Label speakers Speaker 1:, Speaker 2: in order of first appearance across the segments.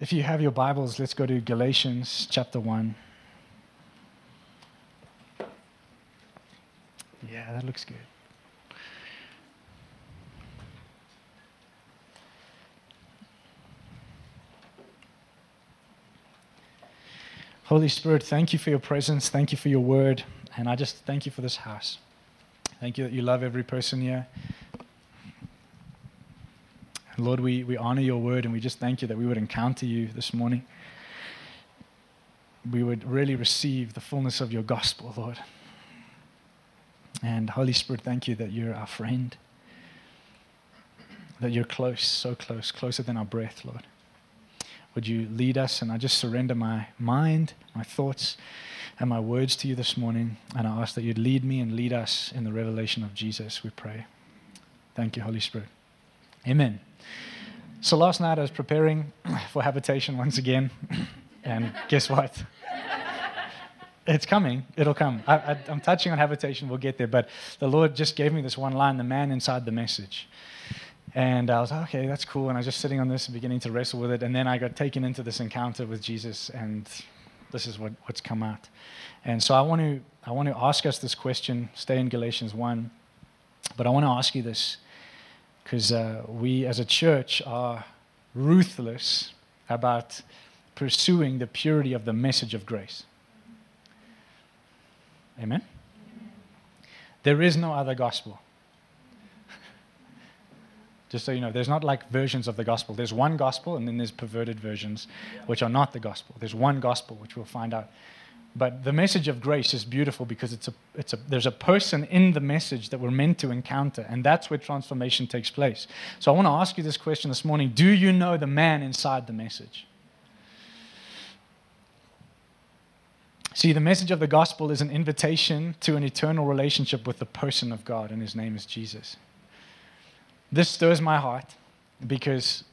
Speaker 1: If you have your Bibles, let's go to Galatians chapter 1. Yeah, that looks good. Holy Spirit, thank you for your presence. Thank you for your word. And I just thank you for this house. Thank you that you love every person here. Lord, we, we honor your word and we just thank you that we would encounter you this morning. We would really receive the fullness of your gospel, Lord. And Holy Spirit, thank you that you're our friend, that you're close, so close, closer than our breath, Lord. Would you lead us? And I just surrender my mind, my thoughts, and my words to you this morning. And I ask that you'd lead me and lead us in the revelation of Jesus, we pray. Thank you, Holy Spirit. Amen. So last night I was preparing for habitation once again. And guess what? It's coming. It'll come. I, am touching on habitation. We'll get there. But the Lord just gave me this one line the man inside the message. And I was like, okay, that's cool. And I was just sitting on this and beginning to wrestle with it. And then I got taken into this encounter with Jesus, and this is what, what's come out. And so I want to I want to ask us this question. Stay in Galatians one, but I want to ask you this because uh, we as a church are ruthless about pursuing the purity of the message of grace. Amen. There is no other gospel. Just so you know, there's not like versions of the gospel. There's one gospel, and then there's perverted versions, which are not the gospel. There's one gospel, which we'll find out. But the message of grace is beautiful because it's a, it's a, there's a person in the message that we're meant to encounter, and that's where transformation takes place. So I want to ask you this question this morning Do you know the man inside the message? See, the message of the gospel is an invitation to an eternal relationship with the person of God, and his name is Jesus. This stirs my heart because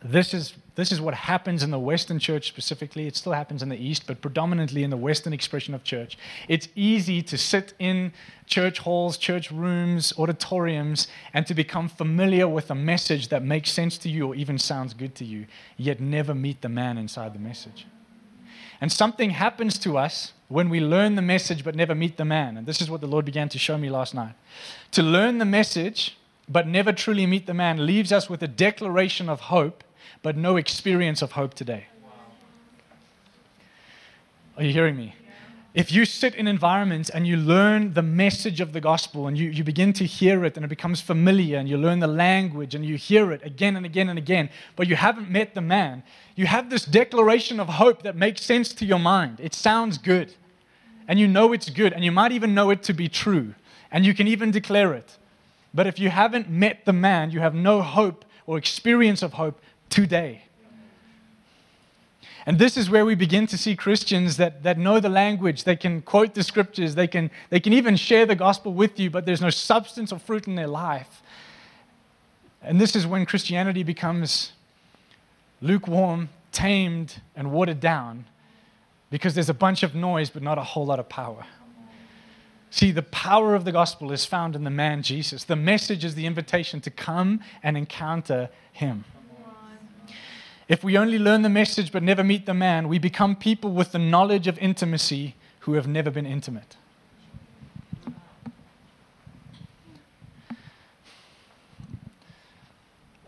Speaker 1: this is, this is what happens in the Western church specifically. It still happens in the East, but predominantly in the Western expression of church. It's easy to sit in church halls, church rooms, auditoriums, and to become familiar with a message that makes sense to you or even sounds good to you, yet never meet the man inside the message. And something happens to us when we learn the message but never meet the man. And this is what the Lord began to show me last night. To learn the message but never truly meet the man leaves us with a declaration of hope, but no experience of hope today. Are you hearing me? If you sit in environments and you learn the message of the gospel and you, you begin to hear it and it becomes familiar and you learn the language and you hear it again and again and again, but you haven't met the man, you have this declaration of hope that makes sense to your mind. It sounds good. And you know it's good and you might even know it to be true. And you can even declare it. But if you haven't met the man, you have no hope or experience of hope today. And this is where we begin to see Christians that, that know the language, they can quote the scriptures, they can, they can even share the gospel with you, but there's no substance or fruit in their life. And this is when Christianity becomes lukewarm, tamed, and watered down because there's a bunch of noise, but not a whole lot of power. See, the power of the gospel is found in the man Jesus. The message is the invitation to come and encounter him. If we only learn the message but never meet the man, we become people with the knowledge of intimacy who have never been intimate.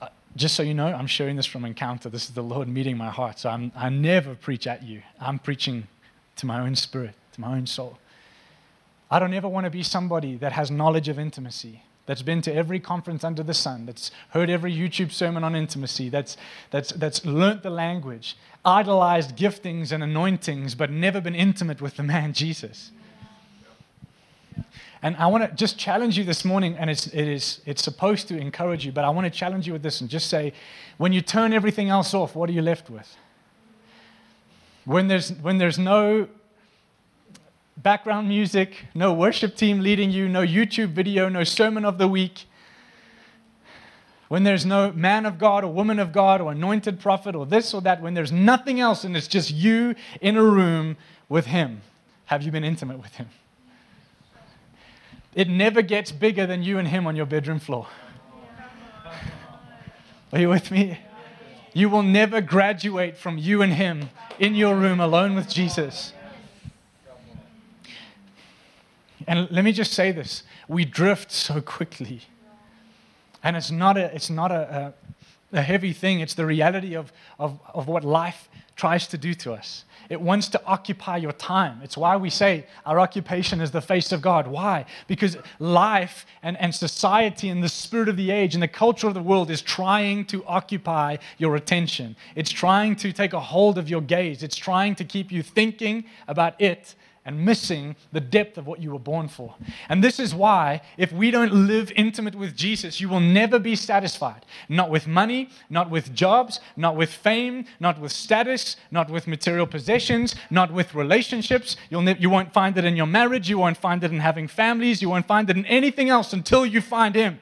Speaker 1: Uh, just so you know, I'm sharing this from Encounter. This is the Lord meeting my heart. So I'm, I never preach at you. I'm preaching to my own spirit, to my own soul. I don't ever want to be somebody that has knowledge of intimacy, that's been to every conference under the sun, that's heard every YouTube sermon on intimacy, that's, that's, that's learnt the language, idolized giftings and anointings, but never been intimate with the man Jesus. And I want to just challenge you this morning, and it's, it is, it's supposed to encourage you, but I want to challenge you with this and just say when you turn everything else off, what are you left with? When there's, when there's no background music, no worship team leading you, no YouTube video, no sermon of the week, when there's no man of God or woman of God or anointed prophet or this or that, when there's nothing else and it's just you in a room with Him, have you been intimate with Him? It never gets bigger than you and Him on your bedroom floor. Are you with me? You will never graduate from you and Him in your room alone with Jesus. And let me just say this we drift so quickly. And it's not a, it's not a, a, a heavy thing, it's the reality of, of, of what life tries to do to us. It wants to occupy your time. It's why we say our occupation is the face of God. Why? Because life and, and society and the spirit of the age and the culture of the world is trying to occupy your attention. It's trying to take a hold of your gaze. It's trying to keep you thinking about it and missing the depth of what you were born for. And this is why, if we don't live intimate with Jesus, you will never be satisfied. Not with money, not with jobs, not with fame, not with status, not with material possessions, not with relationships. You'll ne- you won't find it in your marriage, you won't find it in having families, you won't find it in anything else until you find Him.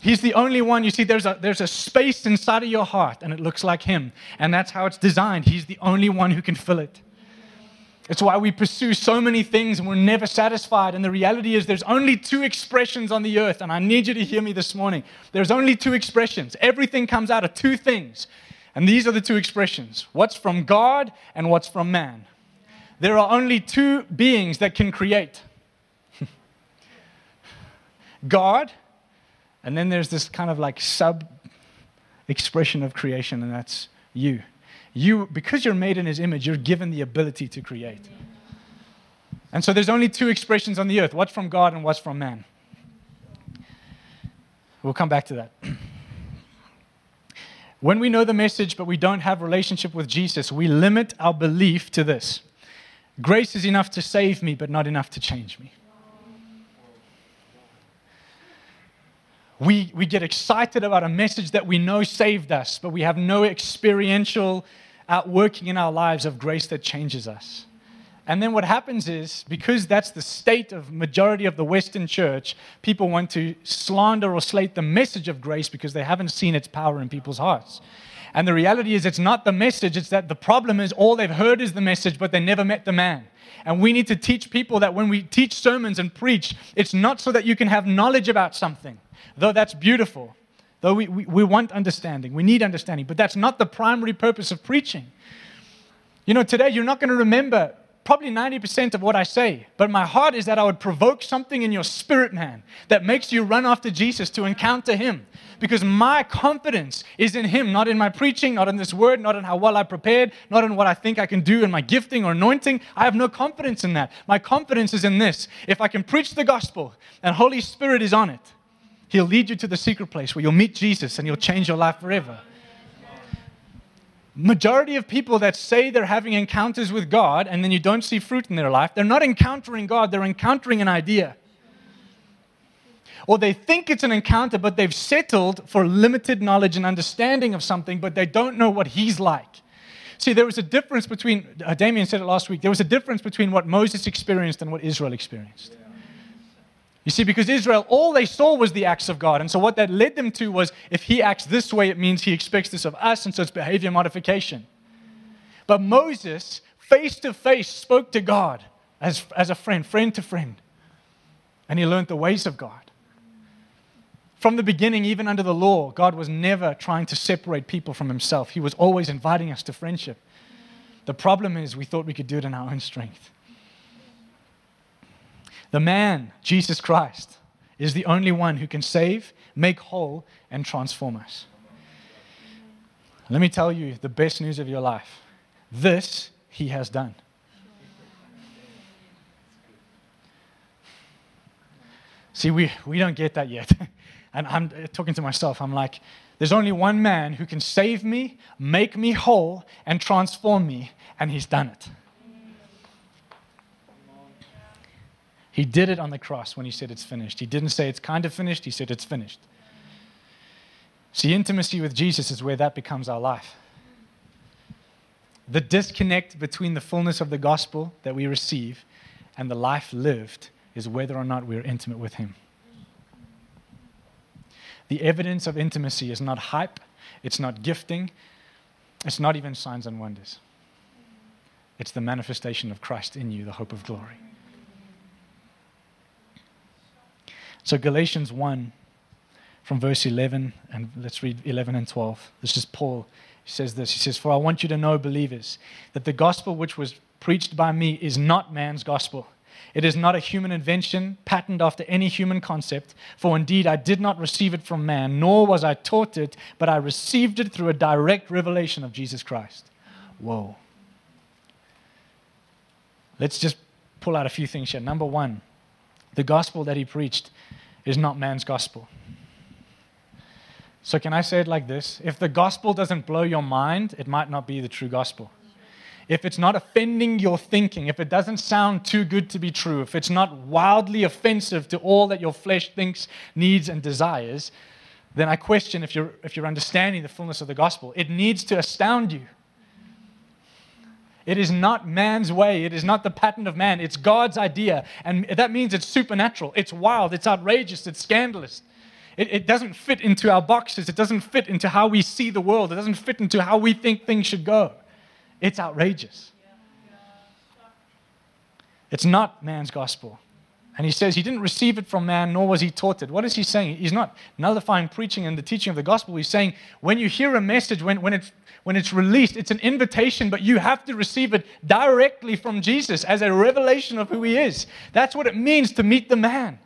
Speaker 1: He's the only one. You see, there's a, there's a space inside of your heart, and it looks like Him. And that's how it's designed. He's the only one who can fill it. It's why we pursue so many things and we're never satisfied. And the reality is, there's only two expressions on the earth. And I need you to hear me this morning. There's only two expressions. Everything comes out of two things. And these are the two expressions what's from God and what's from man. There are only two beings that can create God, and then there's this kind of like sub expression of creation, and that's you you, because you're made in his image, you're given the ability to create. And so there's only two expressions on the earth what's from God and what's from man. We'll come back to that. When we know the message but we don't have relationship with Jesus, we limit our belief to this. Grace is enough to save me, but not enough to change me. We, we get excited about a message that we know saved us, but we have no experiential outworking in our lives of grace that changes us. And then what happens is, because that's the state of majority of the Western church, people want to slander or slate the message of grace because they haven't seen its power in people's hearts. And the reality is, it's not the message, it's that the problem is all they've heard is the message, but they never met the man. And we need to teach people that when we teach sermons and preach, it's not so that you can have knowledge about something, though that's beautiful. Though we, we, we want understanding, we need understanding, but that's not the primary purpose of preaching. You know, today you're not going to remember probably 90% of what I say, but my heart is that I would provoke something in your spirit, man, that makes you run after Jesus to encounter Him. Because my confidence is in Him, not in my preaching, not in this word, not in how well I prepared, not in what I think I can do in my gifting or anointing. I have no confidence in that. My confidence is in this. If I can preach the gospel and Holy Spirit is on it, He'll lead you to the secret place where you'll meet Jesus and you'll change your life forever. Majority of people that say they're having encounters with God and then you don't see fruit in their life, they're not encountering God, they're encountering an idea. Or they think it's an encounter, but they've settled for limited knowledge and understanding of something, but they don't know what He's like. See, there was a difference between, uh, Damien said it last week, there was a difference between what Moses experienced and what Israel experienced. You see, because Israel, all they saw was the acts of God. And so what that led them to was if he acts this way, it means he expects this of us. And so it's behavior modification. But Moses, face to face, spoke to God as, as a friend, friend to friend. And he learned the ways of God. From the beginning, even under the law, God was never trying to separate people from himself. He was always inviting us to friendship. The problem is we thought we could do it in our own strength. The man, Jesus Christ, is the only one who can save, make whole, and transform us. Let me tell you the best news of your life. This he has done. See, we, we don't get that yet. and I'm talking to myself. I'm like, there's only one man who can save me, make me whole, and transform me, and he's done it. He did it on the cross when he said it's finished. He didn't say it's kind of finished, he said it's finished. See, intimacy with Jesus is where that becomes our life. The disconnect between the fullness of the gospel that we receive and the life lived is whether or not we're intimate with Him. The evidence of intimacy is not hype, it's not gifting, it's not even signs and wonders. It's the manifestation of Christ in you, the hope of glory. So, Galatians 1 from verse 11, and let's read 11 and 12. This is Paul. He says this He says, For I want you to know, believers, that the gospel which was preached by me is not man's gospel. It is not a human invention, patterned after any human concept, for indeed I did not receive it from man, nor was I taught it, but I received it through a direct revelation of Jesus Christ. Whoa. Let's just pull out a few things here. Number one, the gospel that he preached is not man's gospel. So, can I say it like this? If the gospel doesn't blow your mind, it might not be the true gospel. If it's not offending your thinking, if it doesn't sound too good to be true, if it's not wildly offensive to all that your flesh thinks, needs, and desires, then I question if you're, if you're understanding the fullness of the gospel. It needs to astound you. It is not man's way. It is not the pattern of man. It's God's idea. And that means it's supernatural. It's wild. It's outrageous. It's scandalous. It, it, doesn't fit into our boxes. It doesn't fit into how we see the world. It doesn't fit into how we think things should go. It's outrageous. It's not man's gospel. And he says he didn't receive it from man, nor was he taught it. What is he saying? He's not nullifying preaching and the teaching of the gospel. He's saying when you hear a message, when, when it's when it's released, it's an invitation, but you have to receive it directly from Jesus as a revelation of who he is. That's what it means to meet the man.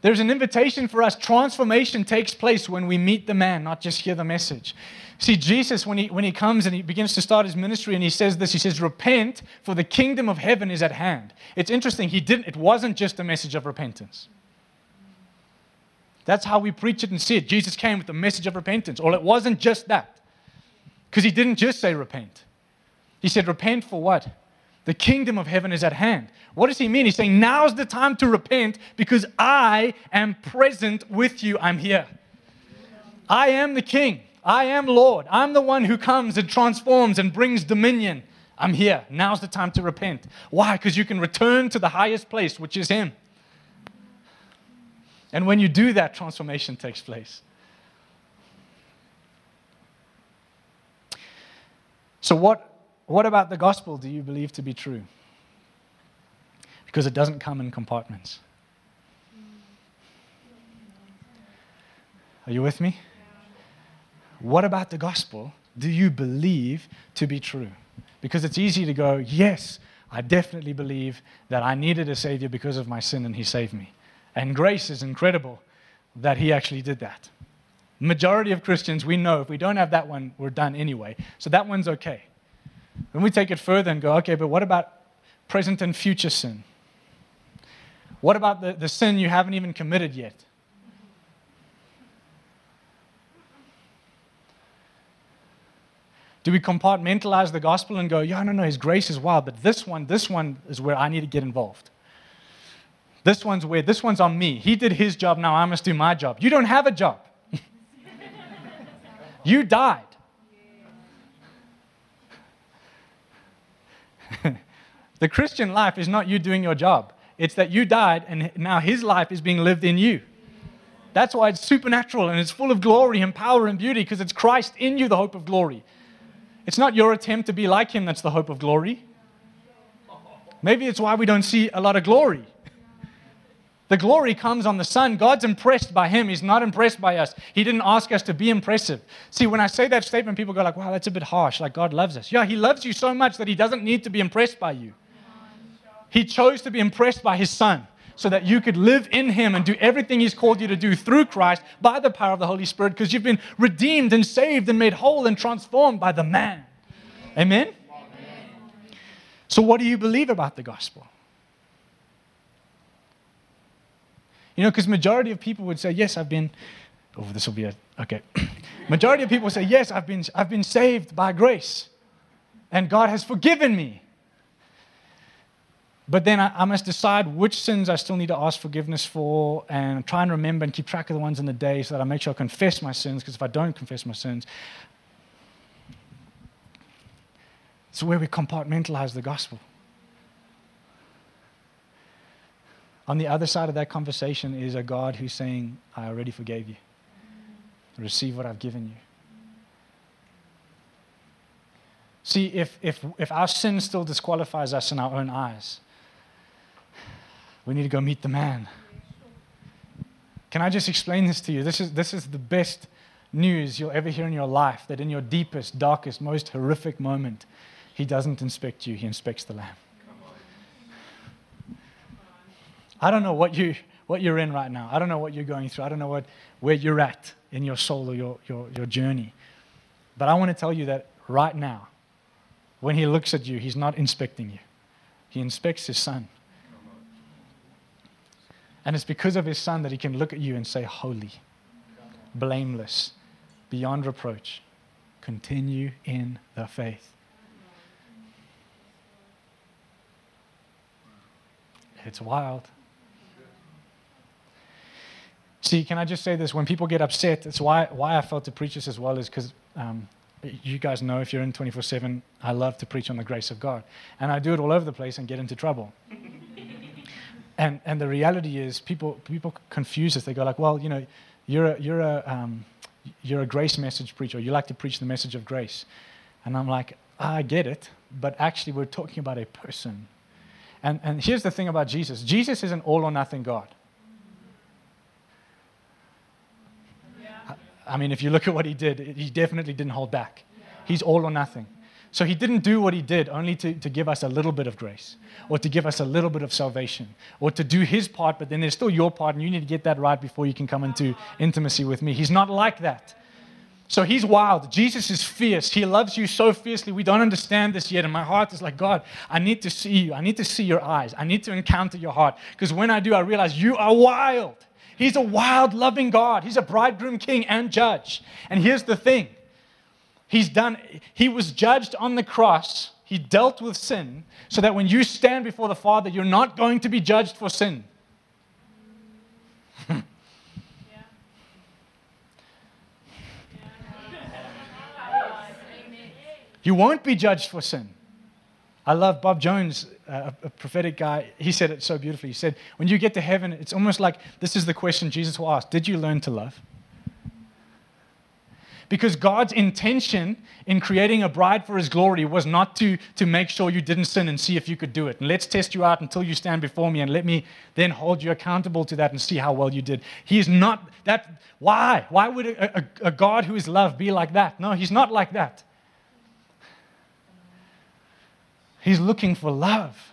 Speaker 1: There's an invitation for us. Transformation takes place when we meet the man, not just hear the message. See, Jesus, when he, when he comes and he begins to start his ministry and he says this, he says, Repent, for the kingdom of heaven is at hand. It's interesting, he didn't, it wasn't just a message of repentance. That's how we preach it and see it. Jesus came with the message of repentance. Or it wasn't just that. Because he didn't just say repent. He said, Repent for what? The kingdom of heaven is at hand. What does he mean? He's saying, Now's the time to repent because I am present with you. I'm here. I am the king. I am Lord. I'm the one who comes and transforms and brings dominion. I'm here. Now's the time to repent. Why? Because you can return to the highest place, which is Him. And when you do that, transformation takes place. So, what, what about the gospel do you believe to be true? Because it doesn't come in compartments. Are you with me? What about the gospel do you believe to be true? Because it's easy to go, yes, I definitely believe that I needed a Savior because of my sin and He saved me. And grace is incredible that He actually did that. Majority of Christians, we know if we don't have that one, we're done anyway. So that one's okay. When we take it further and go, okay, but what about present and future sin? What about the, the sin you haven't even committed yet? Do we compartmentalize the gospel and go, yeah, no, no, his grace is wild, but this one, this one is where I need to get involved. This one's where, this one's on me. He did his job, now I must do my job. You don't have a job. you died. the Christian life is not you doing your job. It's that you died and now his life is being lived in you. That's why it's supernatural and it's full of glory and power and beauty because it's Christ in you, the hope of glory. It's not your attempt to be like him that's the hope of glory. Maybe it's why we don't see a lot of glory. The glory comes on the Son. God's impressed by him. He's not impressed by us. He didn't ask us to be impressive. See, when I say that statement, people go like, wow, that's a bit harsh. Like God loves us. Yeah, he loves you so much that he doesn't need to be impressed by you. He chose to be impressed by his Son so that you could live in Him and do everything He's called you to do through Christ by the power of the Holy Spirit because you've been redeemed and saved and made whole and transformed by the man. Amen? So, what do you believe about the gospel? You know, because majority of people would say, yes, I've been, oh, this will be a, okay. majority of people say, yes, I've been, I've been saved by grace and God has forgiven me. But then I, I, must decide which sins I still need to ask forgiveness for and try and remember and keep track of the ones in the day so that I make sure I confess my sins, because if I don't confess my sins, it's where we compartmentalize the gospel. On the other side of that conversation is a God who's saying, I already forgave you. Receive what I've given you. See, if, if, if our sin still disqualifies us in our own eyes, we need to go meet the man. Can I just explain this to you? This is, this is the best news you'll ever hear in your life that in your deepest, darkest, most horrific moment, He doesn't inspect you, He inspects the lamb. I don't know what, you, what you're in right now. I don't know what you're going through. I don't know what, where you're at in your soul or your, your, your journey. But I want to tell you that right now, when He looks at you, He's not inspecting you, He inspects His Son. And it's because of His Son that He can look at you and say, Holy, blameless, beyond reproach. Continue in the faith. It's wild. See, can I just say this? When people get upset, it's why, why I felt to preach this as well, is because um, you guys know if you're in 24 7, I love to preach on the grace of God. And I do it all over the place and get into trouble. And, and the reality is, people, people confuse this. They go, like, well, you know, you're a, you're, a, um, you're a grace message preacher. You like to preach the message of grace. And I'm like, I get it, but actually, we're talking about a person. And, and here's the thing about Jesus Jesus is an all or nothing God. I mean, if you look at what he did, he definitely didn't hold back. He's all or nothing. So he didn't do what he did only to, to give us a little bit of grace or to give us a little bit of salvation or to do his part, but then there's still your part and you need to get that right before you can come into intimacy with me. He's not like that. So he's wild. Jesus is fierce. He loves you so fiercely. We don't understand this yet. And my heart is like, God, I need to see you. I need to see your eyes. I need to encounter your heart. Because when I do, I realize you are wild. He's a wild, loving God. He's a bridegroom king and judge. And here's the thing He's done, he was judged on the cross. He dealt with sin so that when you stand before the Father, you're not going to be judged for sin. You won't be judged for sin. I love Bob Jones, uh, a prophetic guy. He said it so beautifully. He said, When you get to heaven, it's almost like this is the question Jesus will ask Did you learn to love? Because God's intention in creating a bride for his glory was not to, to make sure you didn't sin and see if you could do it. And let's test you out until you stand before me and let me then hold you accountable to that and see how well you did. He is not that. Why? Why would a, a, a God who is love be like that? No, he's not like that. He's looking for love.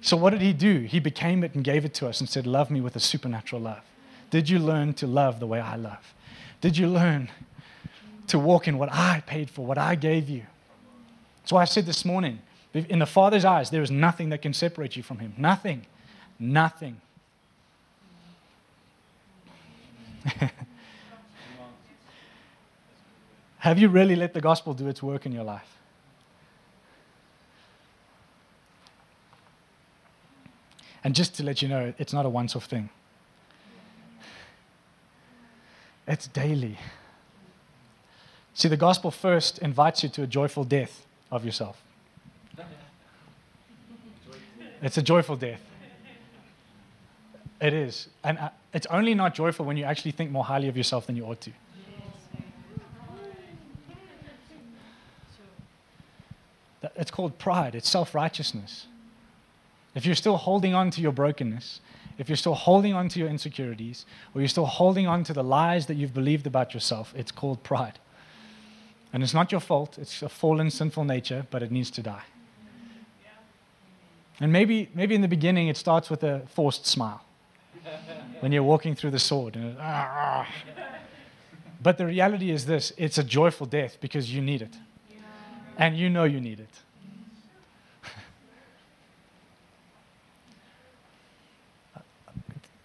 Speaker 1: So, what did he do? He became it and gave it to us and said, Love me with a supernatural love. Did you learn to love the way I love? Did you learn to walk in what I paid for, what I gave you? That's why I said this morning in the Father's eyes, there is nothing that can separate you from Him. Nothing. Nothing. Have you really let the gospel do its work in your life? And just to let you know, it's not a once off thing, it's daily. See, the gospel first invites you to a joyful death of yourself. It's a joyful death. It is. And uh, it's only not joyful when you actually think more highly of yourself than you ought to. It's called pride, it's self righteousness if you're still holding on to your brokenness, if you're still holding on to your insecurities, or you're still holding on to the lies that you've believed about yourself, it's called pride. And it's not your fault, it's a fallen, sinful nature, but it needs to die. And maybe, maybe in the beginning it starts with a forced smile when you're walking through the sword. And ah. But the reality is this it's a joyful death because you need it. And you know you need it.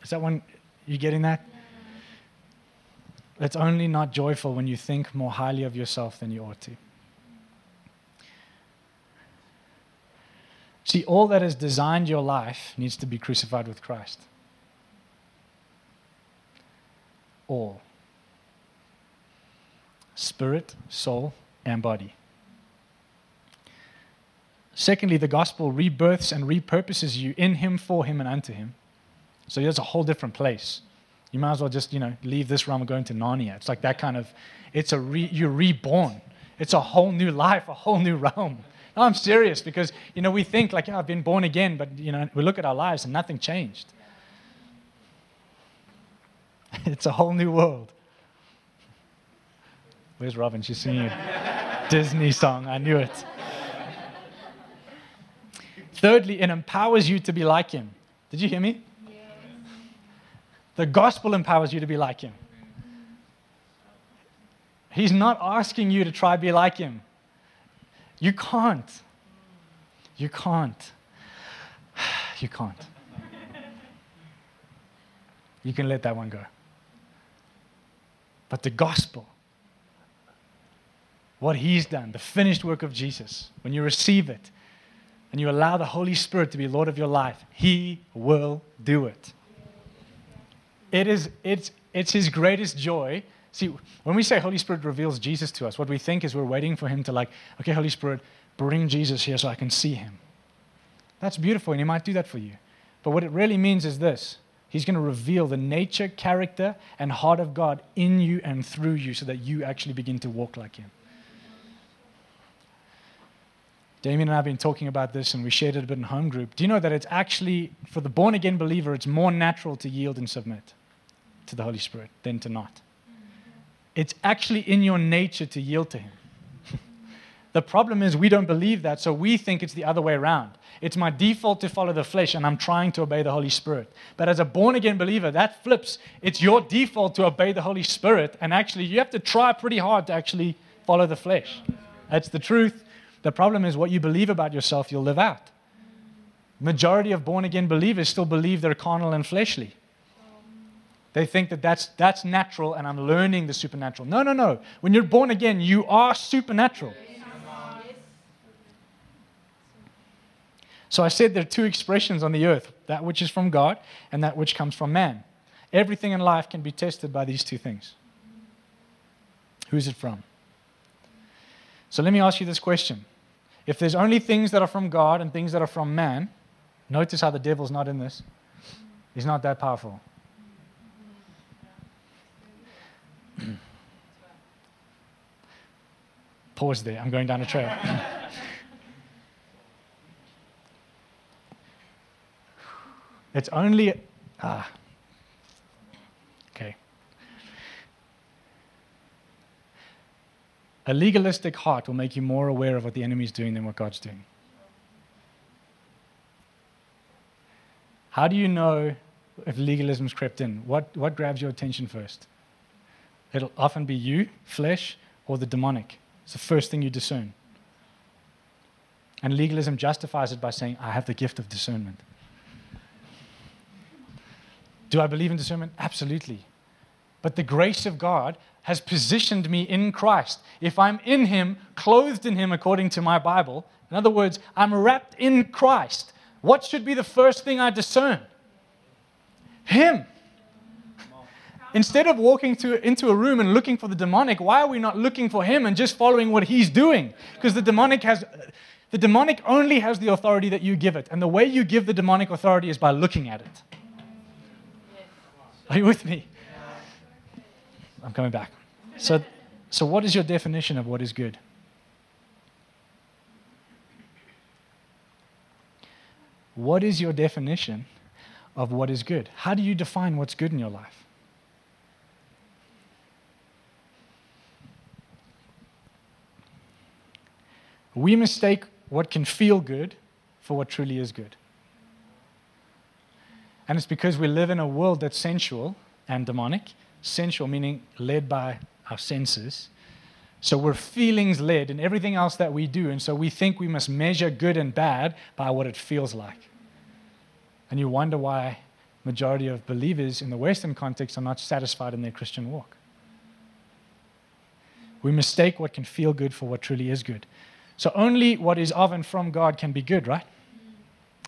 Speaker 1: Is that one, you getting that? It's only not joyful when you think more highly of yourself than you ought to. See, all that has designed your life needs to be crucified with Christ. All spirit, soul, and body. Secondly, the gospel rebirths and repurposes you in Him, for Him, and unto Him. So it's a whole different place. You might as well just, you know, leave this realm and go into Narnia. It's like that kind of, it's a, re, you're reborn. It's a whole new life, a whole new realm. No, I'm serious because, you know, we think like, yeah, I've been born again, but, you know, we look at our lives and nothing changed. it's a whole new world. Where's Robin? She's singing a Disney song. I knew it. Thirdly, it empowers you to be like him. Did you hear me? The gospel empowers you to be like him. He's not asking you to try to be like him. You can't. You can't. You can't. You can let that one go. But the gospel, what he's done, the finished work of Jesus, when you receive it and you allow the Holy Spirit to be Lord of your life, he will do it. It is, it's, it's his greatest joy. See, when we say Holy Spirit reveals Jesus to us, what we think is we're waiting for him to, like, okay, Holy Spirit, bring Jesus here so I can see him. That's beautiful, and He might do that for you. But what it really means is this He's going to reveal the nature, character, and heart of God in you and through you so that you actually begin to walk like Him. Damien and I have been talking about this, and we shared it a bit in home group. Do you know that it's actually, for the born again believer, it's more natural to yield and submit to the Holy Spirit than to not? It's actually in your nature to yield to Him. the problem is we don't believe that, so we think it's the other way around. It's my default to follow the flesh, and I'm trying to obey the Holy Spirit. But as a born again believer, that flips. It's your default to obey the Holy Spirit, and actually, you have to try pretty hard to actually follow the flesh. That's the truth. The problem is what you believe about yourself, you'll live out. Majority of born again believers still believe they're carnal and fleshly. They think that that's, that's natural and I'm learning the supernatural. No, no, no. When you're born again, you are supernatural. So I said there are two expressions on the earth that which is from God and that which comes from man. Everything in life can be tested by these two things. Who's it from? So let me ask you this question. If there's only things that are from God and things that are from man, notice how the devil's not in this. He's not that powerful. Pause there. I'm going down a trail. It's only. Ah. Okay. A legalistic heart will make you more aware of what the enemy is doing than what God's doing. How do you know if legalism's crept in? What, what grabs your attention first? It'll often be you, flesh, or the demonic. It's the first thing you discern. And legalism justifies it by saying, I have the gift of discernment. Do I believe in discernment? Absolutely. But the grace of God has positioned me in Christ. If I'm in Him, clothed in Him according to my Bible, in other words, I'm wrapped in Christ, what should be the first thing I discern? Him. Instead of walking to, into a room and looking for the demonic, why are we not looking for him and just following what he's doing? Because the demonic has the demonic only has the authority that you give it. And the way you give the demonic authority is by looking at it. Are you with me? I'm coming back. So, so what is your definition of what is good? What is your definition of what is good? How do you define what's good in your life? We mistake what can feel good for what truly is good. And it's because we live in a world that's sensual and demonic. Sensual meaning led by our senses. So we're feelings led in everything else that we do. And so we think we must measure good and bad by what it feels like. And you wonder why majority of believers in the Western context are not satisfied in their Christian walk. We mistake what can feel good for what truly is good. So only what is of and from God can be good, right?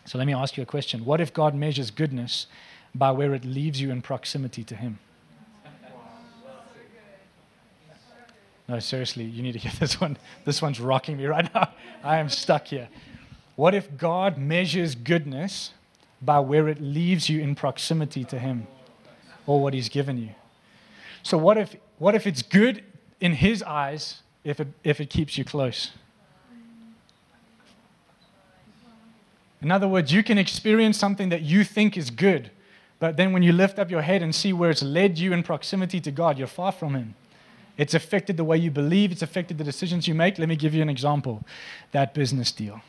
Speaker 1: So let me ask you a question. What if God measures goodness by where it leaves you in proximity to Him? No, seriously, you need to hear this one. This one's rocking me right now. I am stuck here. What if God measures goodness by where it leaves you in proximity to Him or what He's given you? So, what if, what if it's good in His eyes if it, if it keeps you close? In other words, you can experience something that you think is good, but then when you lift up your head and see where it's led you in proximity to God, you're far from Him. It's affected the way you believe, it's affected the decisions you make. Let me give you an example that business deal.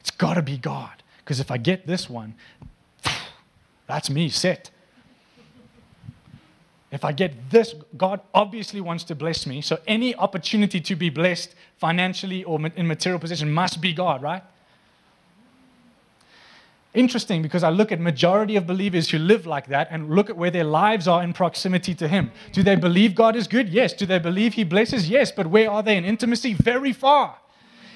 Speaker 1: It's got to be God. Because if I get this one, that's me set. If I get this, God obviously wants to bless me. So any opportunity to be blessed financially or in material possession must be God, right? Interesting because I look at majority of believers who live like that and look at where their lives are in proximity to him. Do they believe God is good? Yes. Do they believe he blesses? Yes. But where are they in intimacy? Very far.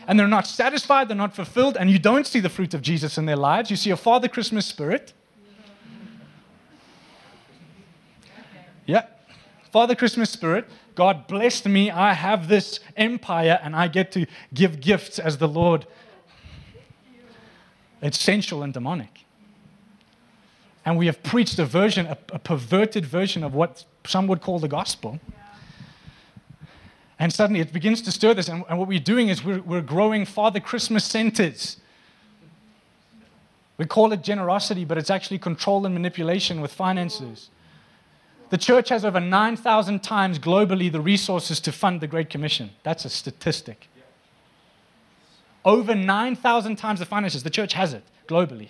Speaker 1: And they're not satisfied, they're not fulfilled, and you don't see the fruit of Jesus in their lives. You see a Father Christmas spirit. Yeah. Father Christmas spirit. God blessed me. I have this empire and I get to give gifts as the Lord it's sensual and demonic. And we have preached a version, a, a perverted version of what some would call the gospel. And suddenly it begins to stir this. And, and what we're doing is we're, we're growing Father Christmas centers. We call it generosity, but it's actually control and manipulation with finances. The church has over 9,000 times globally the resources to fund the Great Commission. That's a statistic. Over 9,000 times the finances. The church has it globally.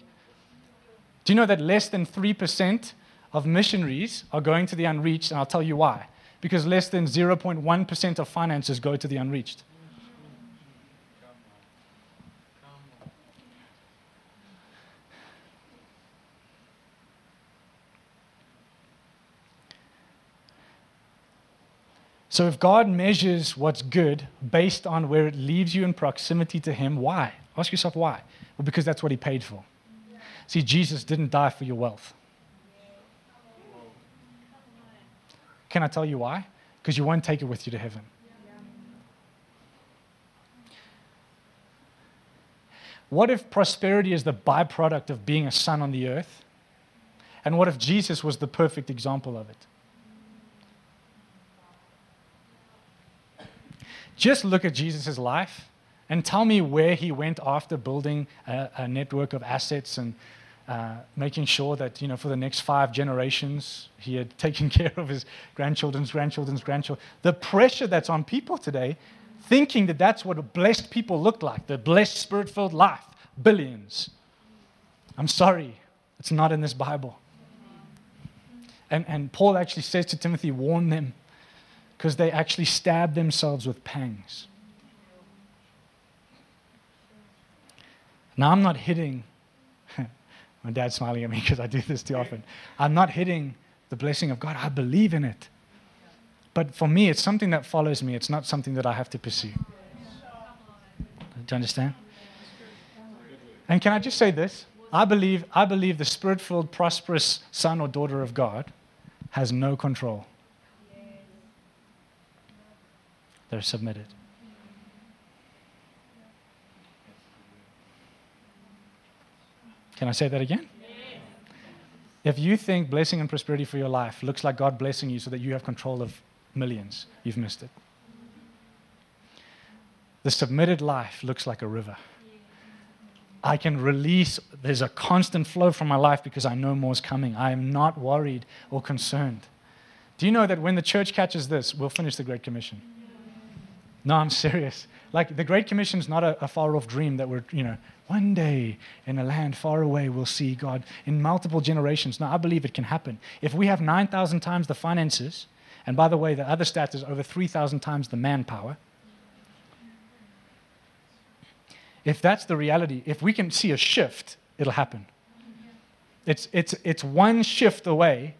Speaker 1: Do you know that less than 3% of missionaries are going to the unreached? And I'll tell you why. Because less than 0.1% of finances go to the unreached. So if God measures what's good based on where it leaves you in proximity to Him, why? Ask yourself why. Well, because that's what He paid for. See, Jesus didn't die for your wealth. Can I tell you why? Because you won't take it with you to heaven. What if prosperity is the byproduct of being a son on the earth? And what if Jesus was the perfect example of it? Just look at Jesus' life and tell me where he went after building a, a network of assets and uh, making sure that, you know, for the next five generations, he had taken care of his grandchildren's grandchildren's grandchildren. The pressure that's on people today, thinking that that's what a blessed people look like, the blessed spirit filled life, billions. I'm sorry, it's not in this Bible. And, and Paul actually says to Timothy, warn them because they actually stab themselves with pangs. Now, I'm not hitting, my dad's smiling at me because I do this too often. I'm not hitting the blessing of God. I believe in it. But for me, it's something that follows me, it's not something that I have to pursue. Do you understand? And can I just say this? I believe, I believe the spirit filled, prosperous son or daughter of God has no control. They're submitted. Can I say that again? If you think blessing and prosperity for your life looks like God blessing you so that you have control of millions, you've missed it. The submitted life looks like a river. I can release, there's a constant flow from my life because I know more is coming. I am not worried or concerned. Do you know that when the church catches this, we'll finish the Great Commission? No, I'm serious. Like the Great Commission is not a, a far off dream that we're, you know, one day in a land far away we'll see God in multiple generations. No, I believe it can happen. If we have 9,000 times the finances, and by the way, the other stat is over 3,000 times the manpower. If that's the reality, if we can see a shift, it'll happen. It's, it's, it's one shift away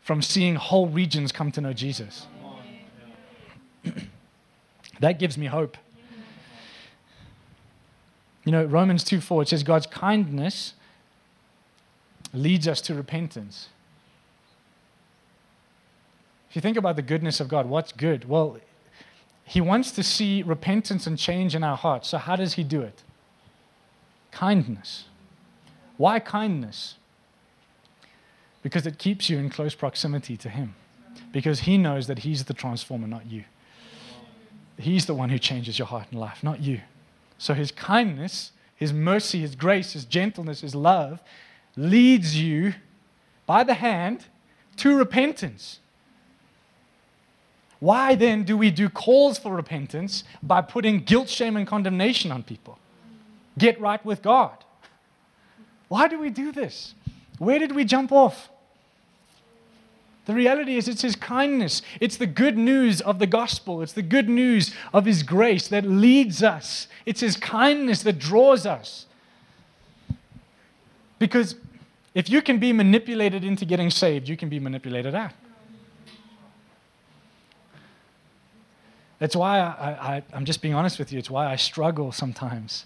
Speaker 1: from seeing whole regions come to know Jesus. That gives me hope. You know, Romans 2 4, it says, God's kindness leads us to repentance. If you think about the goodness of God, what's good? Well, He wants to see repentance and change in our hearts. So, how does He do it? Kindness. Why kindness? Because it keeps you in close proximity to Him. Because He knows that He's the transformer, not you. He's the one who changes your heart and life, not you. So his kindness, His mercy, His grace, His gentleness, His love leads you by the hand to repentance. Why then do we do calls for repentance by putting guilt, shame, and condemnation on people? Get right with God. Why do we do this? Where did we jump off? The reality is, it's His kindness. It's the good news of the gospel. It's the good news of His grace that leads us. It's His kindness that draws us. Because if you can be manipulated into getting saved, you can be manipulated out. That's why I, am just being honest with you. It's why I struggle sometimes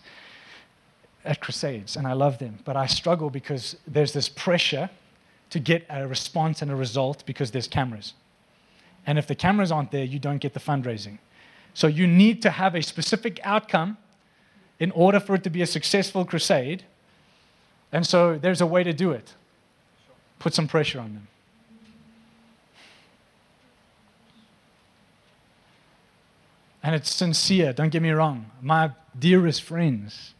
Speaker 1: at crusades, and I love them. But I struggle because there's this pressure to get a response and a result because there's cameras. And if the cameras aren't there, you don't get the fundraising. So you need to have a specific outcome in order for it to be a successful crusade. And so there's a way to do it. Put some pressure on them. And it's sincere, don't get me wrong. My dearest friends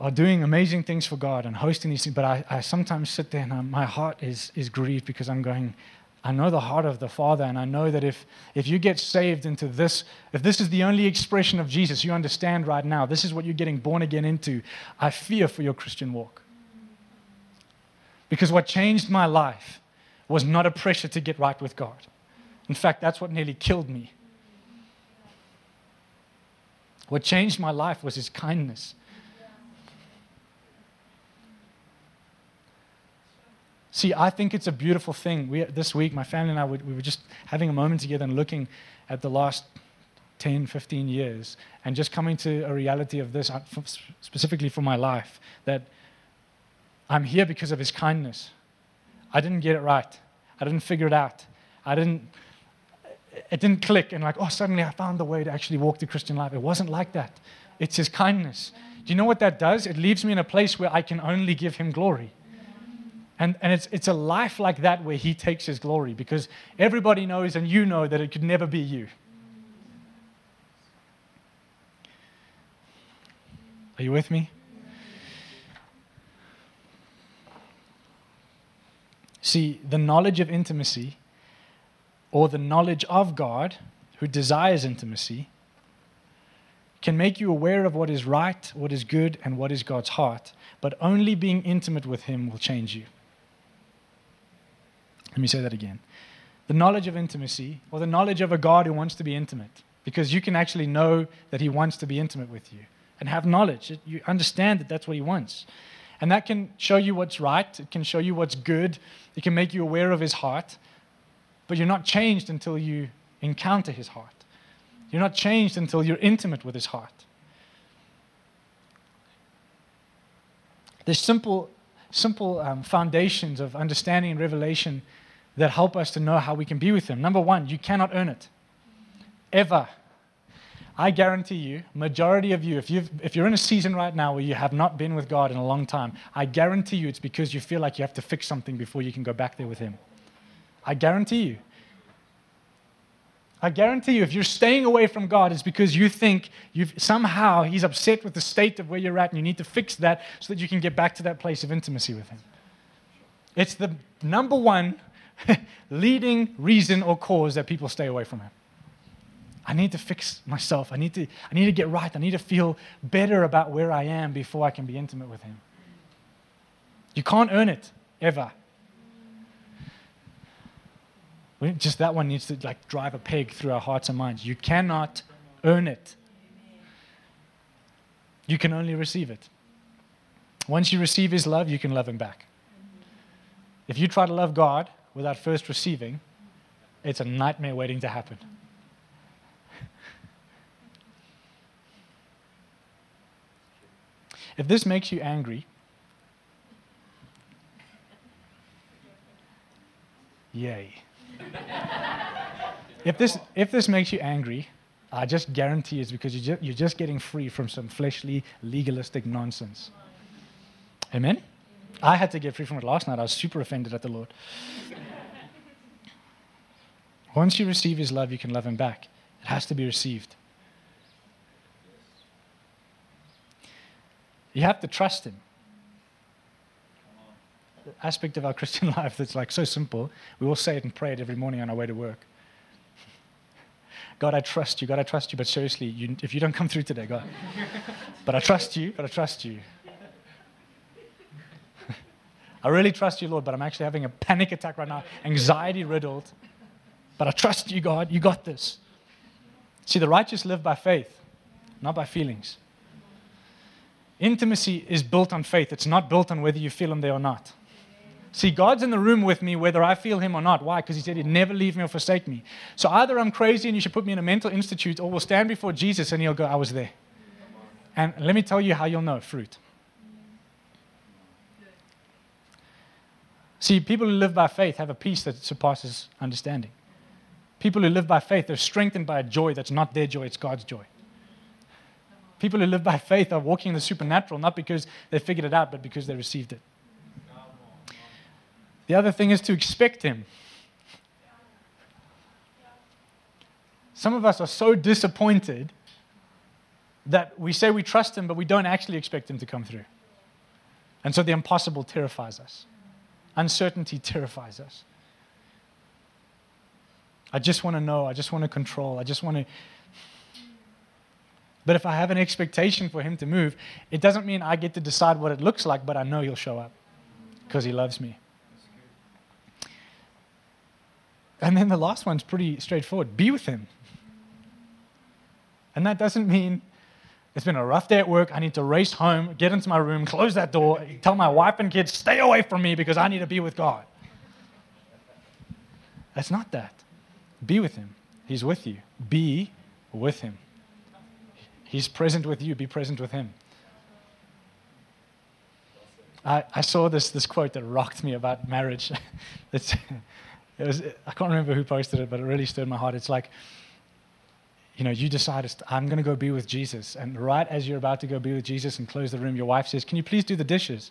Speaker 1: are doing amazing things for God and hosting these things, but I, I sometimes sit there and I, my heart is, is grieved because I'm going, I know the heart of the Father, and I know that if, if you get saved into this, if this is the only expression of Jesus you understand right now, this is what you're getting born again into, I fear for your Christian walk. Because what changed my life was not a pressure to get right with God. In fact, that's what nearly killed me. What changed my life was His kindness See, I think it's a beautiful thing. We, this week, my family and I, we, we were just having a moment together and looking at the last 10, 15 years and just coming to a reality of this, uh, specifically for my life, that I'm here because of his kindness. I didn't get it right. I didn't figure it out. I didn't, it didn't click and like, oh, suddenly I found the way to actually walk the Christian life. It wasn't like that. It's his kindness. Do you know what that does? It leaves me in a place where I can only give him glory. And, and it's, it's a life like that where he takes his glory because everybody knows and you know that it could never be you. Are you with me? See, the knowledge of intimacy or the knowledge of God who desires intimacy can make you aware of what is right, what is good, and what is God's heart, but only being intimate with Him will change you. Let me say that again. The knowledge of intimacy, or the knowledge of a God who wants to be intimate, because you can actually know that He wants to be intimate with you and have knowledge. You understand that that's what He wants. And that can show you what's right, it can show you what's good, it can make you aware of His heart, but you're not changed until you encounter His heart. You're not changed until you're intimate with His heart. There's simple, simple um, foundations of understanding and revelation that help us to know how we can be with Him. Number one, you cannot earn it. Ever. I guarantee you, majority of you, if, you've, if you're in a season right now where you have not been with God in a long time, I guarantee you it's because you feel like you have to fix something before you can go back there with Him. I guarantee you. I guarantee you, if you're staying away from God, it's because you think you've, somehow He's upset with the state of where you're at, and you need to fix that so that you can get back to that place of intimacy with Him. It's the number one leading reason or cause that people stay away from Him. I need to fix myself. I need to, I need to get right. I need to feel better about where I am before I can be intimate with Him. You can't earn it, ever. Just that one needs to like drive a peg through our hearts and minds. You cannot earn it. You can only receive it. Once you receive His love, you can love Him back. If you try to love God without first receiving, it's a nightmare waiting to happen. If this makes you angry, yay. if, this, if this makes you angry, I just guarantee it's because you're just, you're just getting free from some fleshly, legalistic nonsense. Amen? I had to get free from it last night. I was super offended at the Lord. Once you receive His love, you can love Him back. It has to be received. You have to trust Him. The aspect of our Christian life that's like so simple. We all say it and pray it every morning on our way to work. God, I trust you. God, I trust you. But seriously, you, if you don't come through today, God. but I trust you. But I trust you. I really trust you, Lord, but I'm actually having a panic attack right now, anxiety riddled. But I trust you, God. You got this. See, the righteous live by faith, not by feelings. Intimacy is built on faith, it's not built on whether you feel Him there or not. See, God's in the room with me whether I feel Him or not. Why? Because He said He'd never leave me or forsake me. So either I'm crazy and you should put me in a mental institute, or we'll stand before Jesus and He'll go, I was there. And let me tell you how you'll know fruit. See, people who live by faith have a peace that surpasses understanding. People who live by faith are strengthened by a joy that's not their joy, it's God's joy. People who live by faith are walking in the supernatural, not because they figured it out, but because they received it. The other thing is to expect Him. Some of us are so disappointed that we say we trust Him, but we don't actually expect Him to come through. And so the impossible terrifies us, uncertainty terrifies us. I just want to know. I just want to control. I just want to. But if I have an expectation for him to move, it doesn't mean I get to decide what it looks like, but I know he'll show up because he loves me. And then the last one's pretty straightforward be with him. And that doesn't mean it's been a rough day at work. I need to race home, get into my room, close that door, tell my wife and kids, stay away from me because I need to be with God. That's not that. Be with him. He's with you. Be with him. He's present with you. Be present with him. I, I saw this, this quote that rocked me about marriage. it's, it was, I can't remember who posted it, but it really stirred my heart. It's like, you know, you decide, I'm going to go be with Jesus. And right as you're about to go be with Jesus and close the room, your wife says, Can you please do the dishes?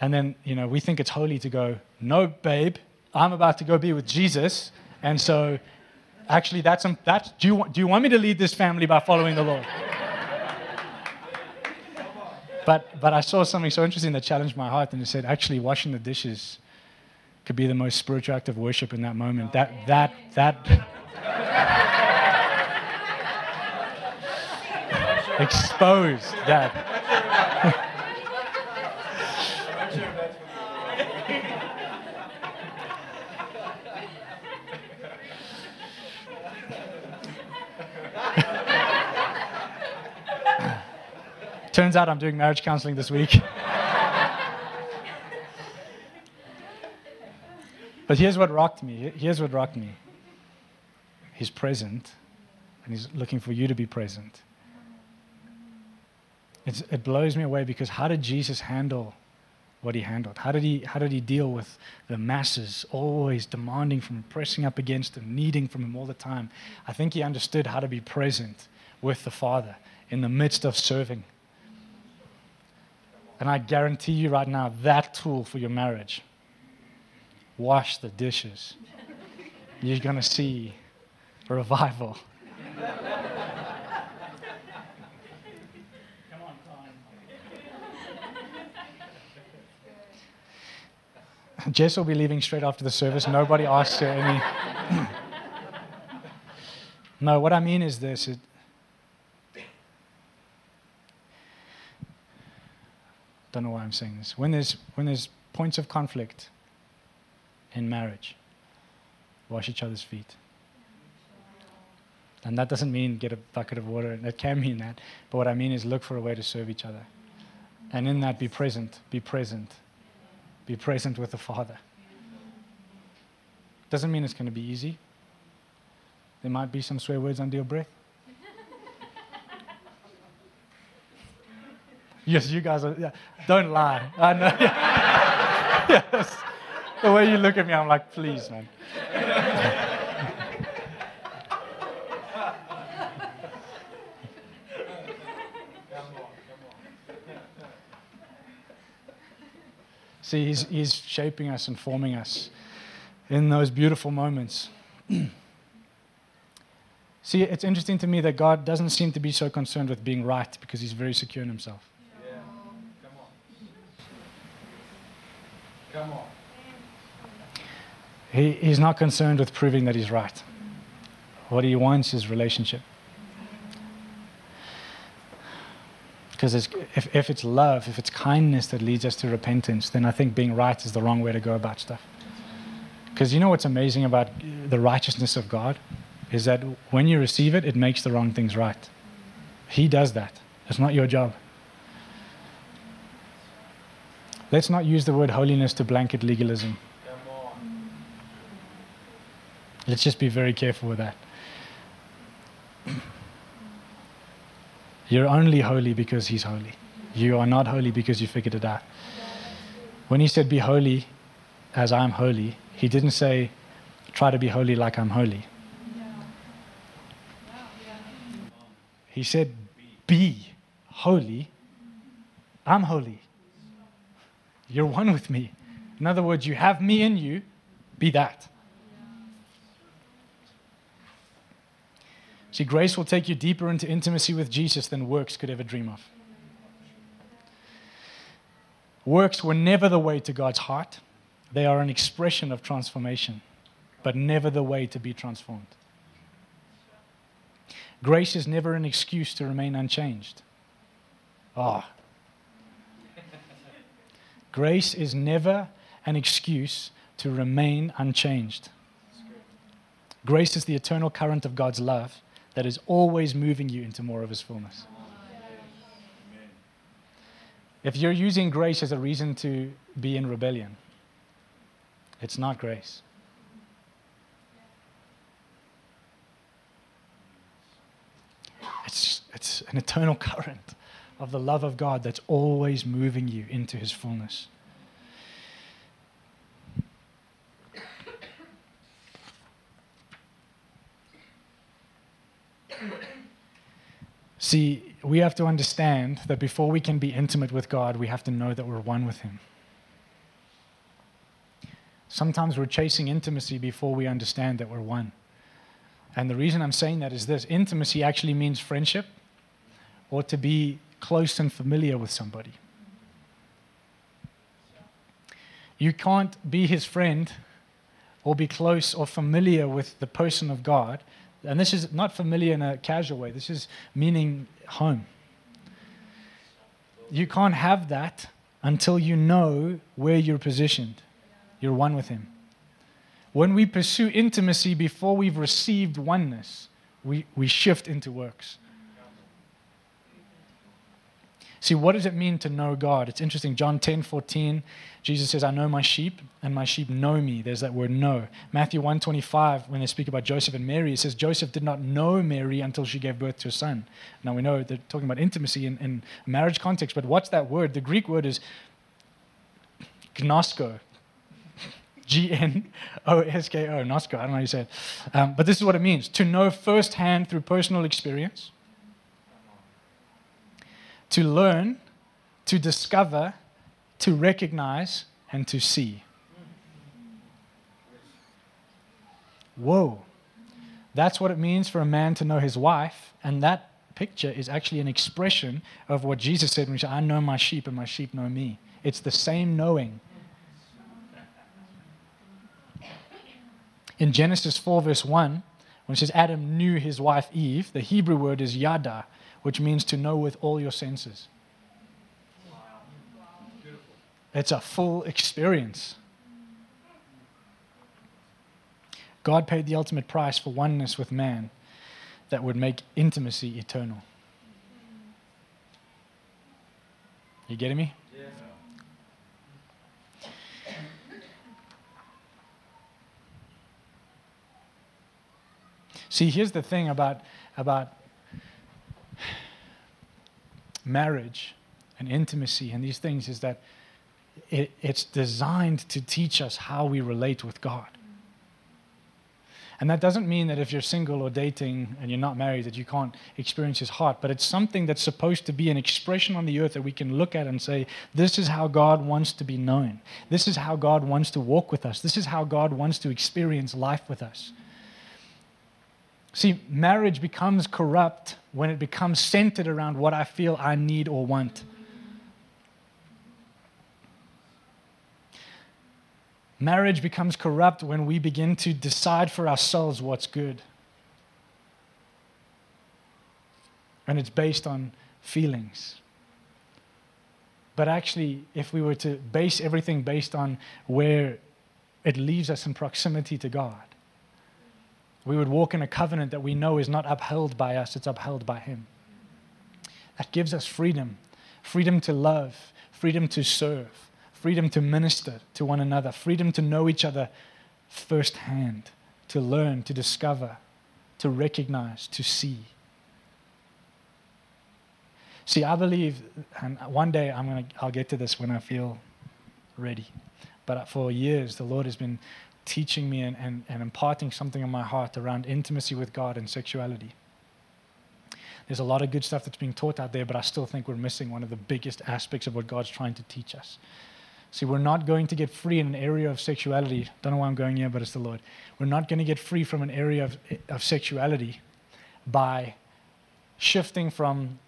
Speaker 1: And then, you know, we think it's holy to go, No, babe, I'm about to go be with Jesus. And so, actually, that's, um, that's do, you, want, do you want me to lead this family by following the Lord? but, but I saw something so interesting that challenged my heart, and it said, actually, washing the dishes could be the most spiritual act of worship in that moment. That, that, that. Exposed that. Turns out I'm doing marriage counseling this week. but here's what rocked me. Here's what rocked me. He's present, and he's looking for you to be present. It's, it blows me away because how did Jesus handle what he handled? How did he, how did he deal with the masses always demanding from him, pressing up against him, needing from him all the time? I think he understood how to be present with the Father in the midst of serving. And I guarantee you right now, that tool for your marriage wash the dishes. You're going to see revival. Jess will be leaving straight after the service. Nobody asked her any. no, what I mean is this it, Don't know why I'm saying this. When there's, when there's points of conflict in marriage, wash each other's feet. And that doesn't mean get a bucket of water. That can mean that. But what I mean is look for a way to serve each other. And in that, be present. Be present. Be present with the Father. Doesn't mean it's going to be easy. There might be some swear words under your breath. Yes, you guys are. Yeah, don't lie. I know. yes. The way you look at me, I'm like, please, man. See, he's, he's shaping us and forming us in those beautiful moments. See, it's interesting to me that God doesn't seem to be so concerned with being right because he's very secure in himself.
Speaker 2: Yeah. Come on. Come on.
Speaker 1: He, he's not concerned with proving that he's right. What he wants is relationship. Because if, if it's love, if it's kindness that leads us to repentance, then I think being right is the wrong way to go about stuff. Because you know what's amazing about the righteousness of God? Is that when you receive it, it makes the wrong things right. He does that. It's not your job. Let's not use the word holiness to blanket legalism. Let's just be very careful with that. You're only holy because He's holy. You are not holy because you figured it out. When He said, Be holy as I'm holy, He didn't say, Try to be holy like I'm holy. He said, Be holy. I'm holy. You're one with me. In other words, you have me in you, be that. See, grace will take you deeper into intimacy with Jesus than works could ever dream of. Works were never the way to God's heart, they are an expression of transformation, but never the way to be transformed. Grace is never an excuse to remain unchanged. Ah. Oh. Grace is never an excuse to remain unchanged. Grace is the eternal current of God's love that is always moving you into more of His fullness. If you're using grace as a reason to be in rebellion, it's not grace. It's, it's an eternal current of the love of God that's always moving you into His fullness. See, we have to understand that before we can be intimate with God, we have to know that we're one with Him. Sometimes we're chasing intimacy before we understand that we're one. And the reason I'm saying that is this intimacy actually means friendship or to be close and familiar with somebody. You can't be his friend or be close or familiar with the person of God and this is not familiar in a casual way, this is meaning home. You can't have that until you know where you're positioned. You're one with Him. When we pursue intimacy before we've received oneness, we, we shift into works. See, what does it mean to know God? It's interesting. John 10 14, Jesus says, I know my sheep, and my sheep know me. There's that word know. Matthew 1 25, when they speak about Joseph and Mary, it says, Joseph did not know Mary until she gave birth to a son. Now we know they're talking about intimacy in, in marriage context, but what's that word? The Greek word is gnosko. G N O S K O, Gnosko. I don't know how you say it. Um, but this is what it means to know firsthand through personal experience to learn, to discover, to recognize, and to see. Whoa. That's what it means for a man to know his wife. And that picture is actually an expression of what Jesus said when he said, I know my sheep and my sheep know me. It's the same knowing. In Genesis 4, verse 1, when it says Adam knew his wife Eve, the Hebrew word is yada, which means to know with all your senses. It's a full experience. God paid the ultimate price for oneness with man that would make intimacy eternal. You getting me? Yeah. See, here's the thing about, about marriage and intimacy and these things is that it, it's designed to teach us how we relate with God. And that doesn't mean that if you're single or dating and you're not married that you can't experience his heart, but it's something that's supposed to be an expression on the earth that we can look at and say, this is how God wants to be known. This is how God wants to walk with us. This is how God wants to experience life with us. See, marriage becomes corrupt when it becomes centered around what I feel I need or want. Marriage becomes corrupt when we begin to decide for ourselves what's good. And it's based on feelings. But actually, if we were to base everything based on where it leaves us in proximity to God, we would walk in a covenant that we know is not upheld by us, it's upheld by Him. That gives us freedom freedom to love, freedom to serve, freedom to minister to one another, freedom to know each other firsthand, to learn, to discover, to recognize, to see. See, I believe, and one day I'm gonna, I'll get to this when I feel ready. But for years, the Lord has been teaching me and, and, and imparting something in my heart around intimacy with God and sexuality. There's a lot of good stuff that's being taught out there, but I still think we're missing one of the biggest aspects of what God's trying to teach us. See, we're not going to get free in an area of sexuality. Don't know why I'm going here, but it's the Lord. We're not going to get free from an area of, of sexuality by shifting from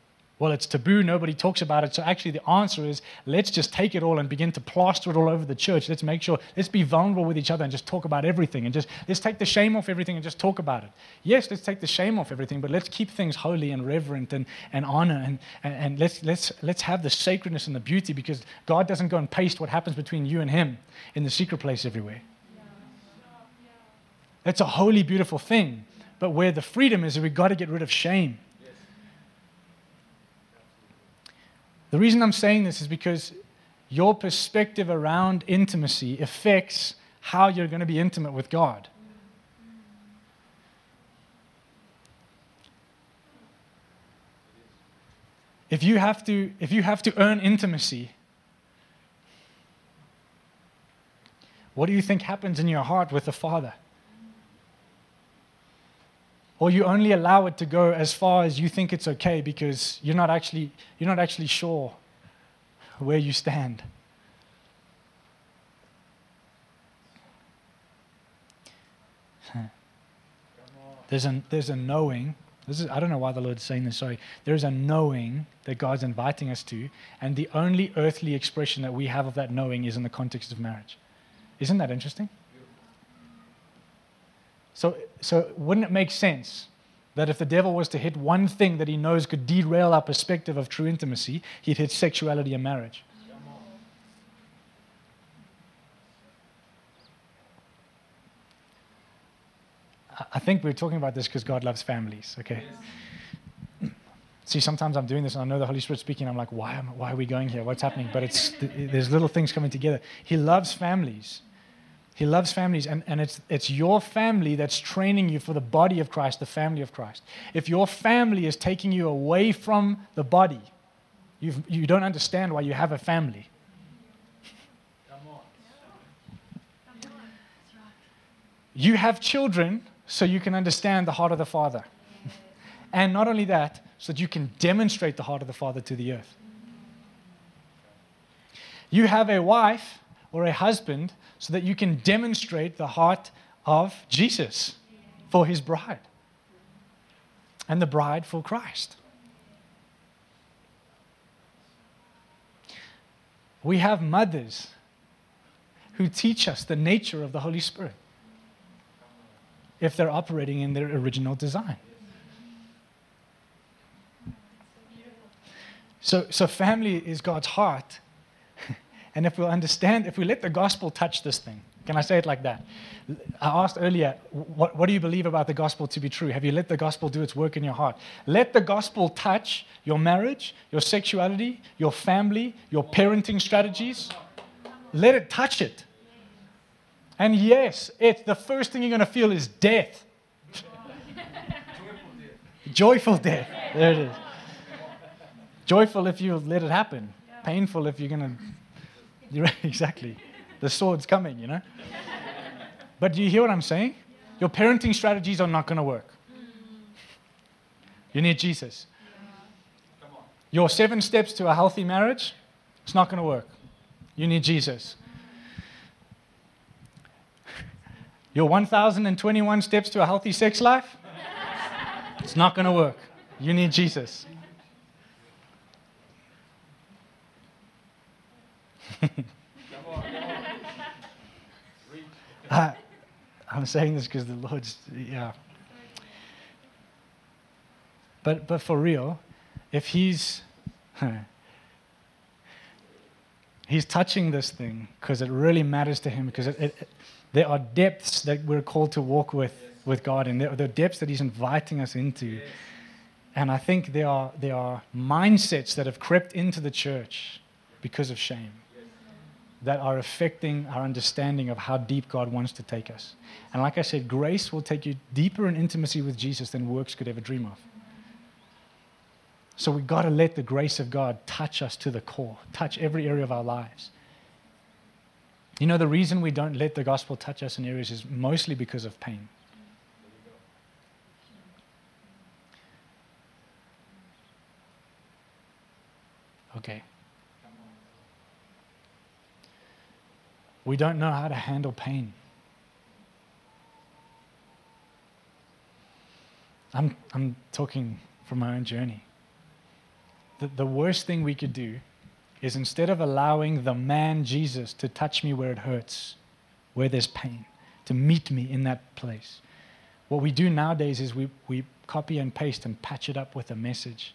Speaker 1: well, it's taboo, nobody talks about it. So actually, the answer is let's just take it all and begin to plaster it all over the church. Let's make sure, let's be vulnerable with each other and just talk about everything and just let's take the shame off everything and just talk about it. Yes, let's take the shame off everything, but let's keep things holy and reverent and, and honor and, and, and let's, let's, let's have the sacredness and the beauty because God doesn't go and paste what happens between you and Him in the secret place everywhere. That's a holy, beautiful thing. But where the freedom is, we've got to get rid of shame. The reason I'm saying this is because your perspective around intimacy affects how you're going to be intimate with God. If you have to, if you have to earn intimacy, what do you think happens in your heart with the Father? Or you only allow it to go as far as you think it's okay because you're not actually, you're not actually sure where you stand. There's a, there's a knowing. This is, I don't know why the Lord's saying this, sorry. There's a knowing that God's inviting us to, and the only earthly expression that we have of that knowing is in the context of marriage. Isn't that interesting? So, so wouldn't it make sense that if the devil was to hit one thing that he knows could derail our perspective of true intimacy, he'd hit sexuality and marriage? I think we're talking about this because God loves families, okay? See, sometimes I'm doing this and I know the Holy Spirit's speaking. I'm like, why, am, why are we going here? What's happening? But it's, there's little things coming together. He loves families. He loves families, and, and it's, it's your family that's training you for the body of Christ, the family of Christ. If your family is taking you away from the body, you've, you don't understand why you have a family. You have children so you can understand the heart of the Father. and not only that, so that you can demonstrate the heart of the Father to the earth. You have a wife or a husband so that you can demonstrate the heart of Jesus for his bride and the bride for Christ. We have mothers who teach us the nature of the Holy Spirit if they're operating in their original design. So, so family is God's heart and if we'll understand, if we let the gospel touch this thing, can I say it like that? I asked earlier, what, what, do you believe about the gospel to be true? Have you let the gospel do its work in your heart? Let the gospel touch your marriage, your sexuality, your family, your parenting strategies. Let it touch it. And yes, it, the first thing you're going to feel is death. Joyful death. There it is. Joyful if you let it happen. Painful if you're going to exactly. The sword's coming, you know? But do you hear what I'm saying? Your parenting strategies are not going to work. You need Jesus. Your seven steps to a healthy marriage, it's not going to work. You need Jesus. Your 1,021 steps to a healthy sex life, It's not going to work. You need Jesus. I, I'm saying this because the Lord's, yeah. But, but for real, if He's, He's touching this thing because it really matters to Him, because it, it, there are depths that we're called to walk with, with God, and there are depths that He's inviting us into. And I think there are, there are mindsets that have crept into the church because of shame that are affecting our understanding of how deep God wants to take us. And like I said, grace will take you deeper in intimacy with Jesus than works could ever dream of. So we've got to let the grace of God touch us to the core, touch every area of our lives. You know, the reason we don't let the gospel touch us in areas is mostly because of pain. Okay. We don't know how to handle pain. I'm, I'm talking from my own journey. The, the worst thing we could do is instead of allowing the man Jesus to touch me where it hurts, where there's pain, to meet me in that place, what we do nowadays is we, we copy and paste and patch it up with a message.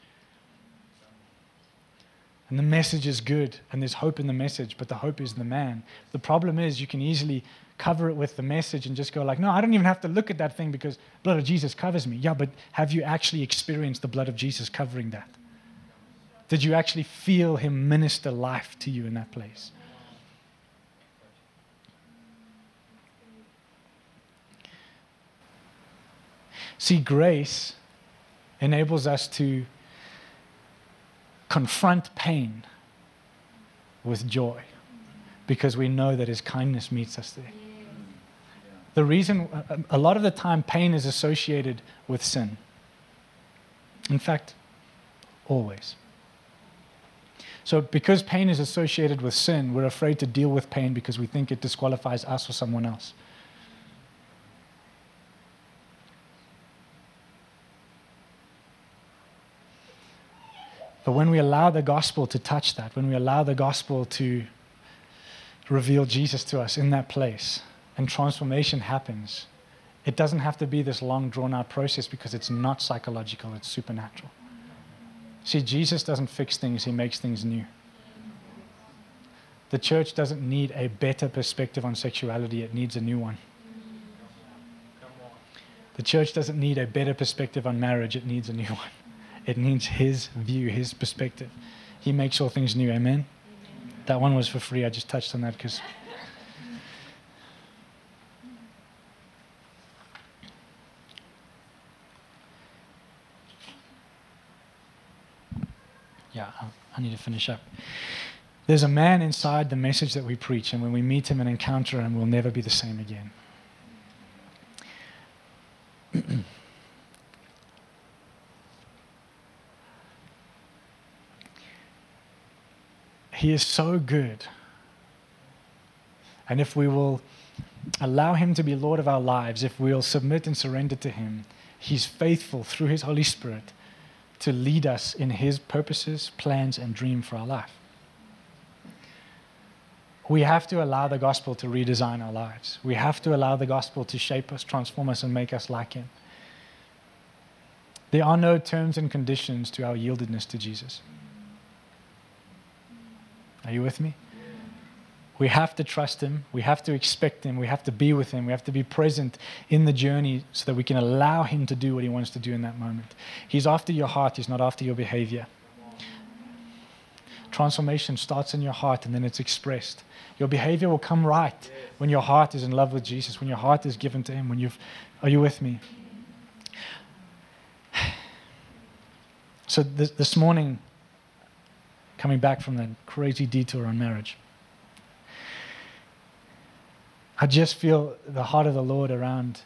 Speaker 1: And the message is good, and there's hope in the message, but the hope is the man. The problem is you can easily cover it with the message and just go like, no, I don't even have to look at that thing because blood of Jesus covers me. Yeah, but have you actually experienced the blood of Jesus covering that? Did you actually feel him minister life to you in that place? See, grace enables us to confront pain with joy because we know that His kindness meets us there. The reason, a lot of the time, pain is associated with sin. In fact, always. So, because pain is associated with sin, we're afraid to deal with pain because we think it disqualifies us or someone else. But when we allow the gospel to touch that, when we allow the gospel to reveal Jesus to us in that place, and transformation happens, it doesn't have to be this long, drawn out process because it's not psychological, it's supernatural. See, Jesus doesn't fix things, he makes things new. The church doesn't need a better perspective on sexuality, it needs a new one. The church doesn't need a better perspective on marriage, it needs a new one. It needs His view, His perspective. He makes all things new. Amen? That one was for free. I just touched on that because. Yeah, I need to finish up. There's a man inside the message that we preach, and when we meet him and encounter him, we'll never be the same again. He is so good. And if we will allow Him to be Lord of our lives, if we'll submit and surrender to Him, He's faithful through His Holy Spirit to lead us in His purposes, plans, and dream for our life. We have to allow the gospel to redesign our lives. We have to allow the gospel to shape us, transform us, and make us like Him. There are no terms and conditions to our yieldedness to Jesus. Are you with me? We have to trust Him. We have to expect Him. We have to be with Him. We have to be present in the journey so that we can allow Him to do what He wants to do in that moment. He's after your heart, He's not after your behavior. Transformation starts in your heart and then it's expressed. Your behavior will come right when your heart is in love with Jesus, when your heart is given to Him. When you've, are you with me? So this, this morning, coming back from that crazy detour on marriage. I just feel the heart of the Lord around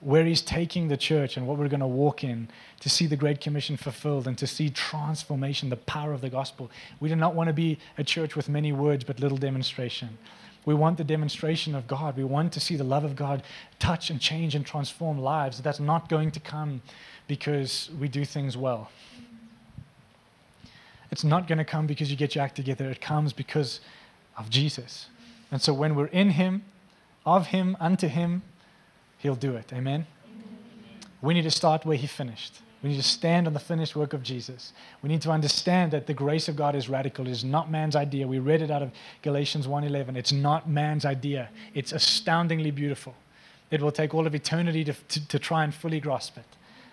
Speaker 1: where He's taking the church and what we're going to walk in to see the Great Commission fulfilled and to see transformation, the power of the gospel. We do not want to be a church with many words but little demonstration. We want the demonstration of God. We want to see the love of God touch and change and transform lives. That's not going to come because we do things well. It's not going to come because you get your act together. It comes because of Jesus. And so when we're in Him, of Him, unto Him, He'll do it. Amen? We need to start where He finished. We need to stand on the finished work of Jesus. We need to understand that the grace of God is radical. It is not man's idea. We read it out of Galatians 1:11. It's not man's idea. It's astoundingly beautiful. It will take all of eternity to, to, to try and fully grasp it.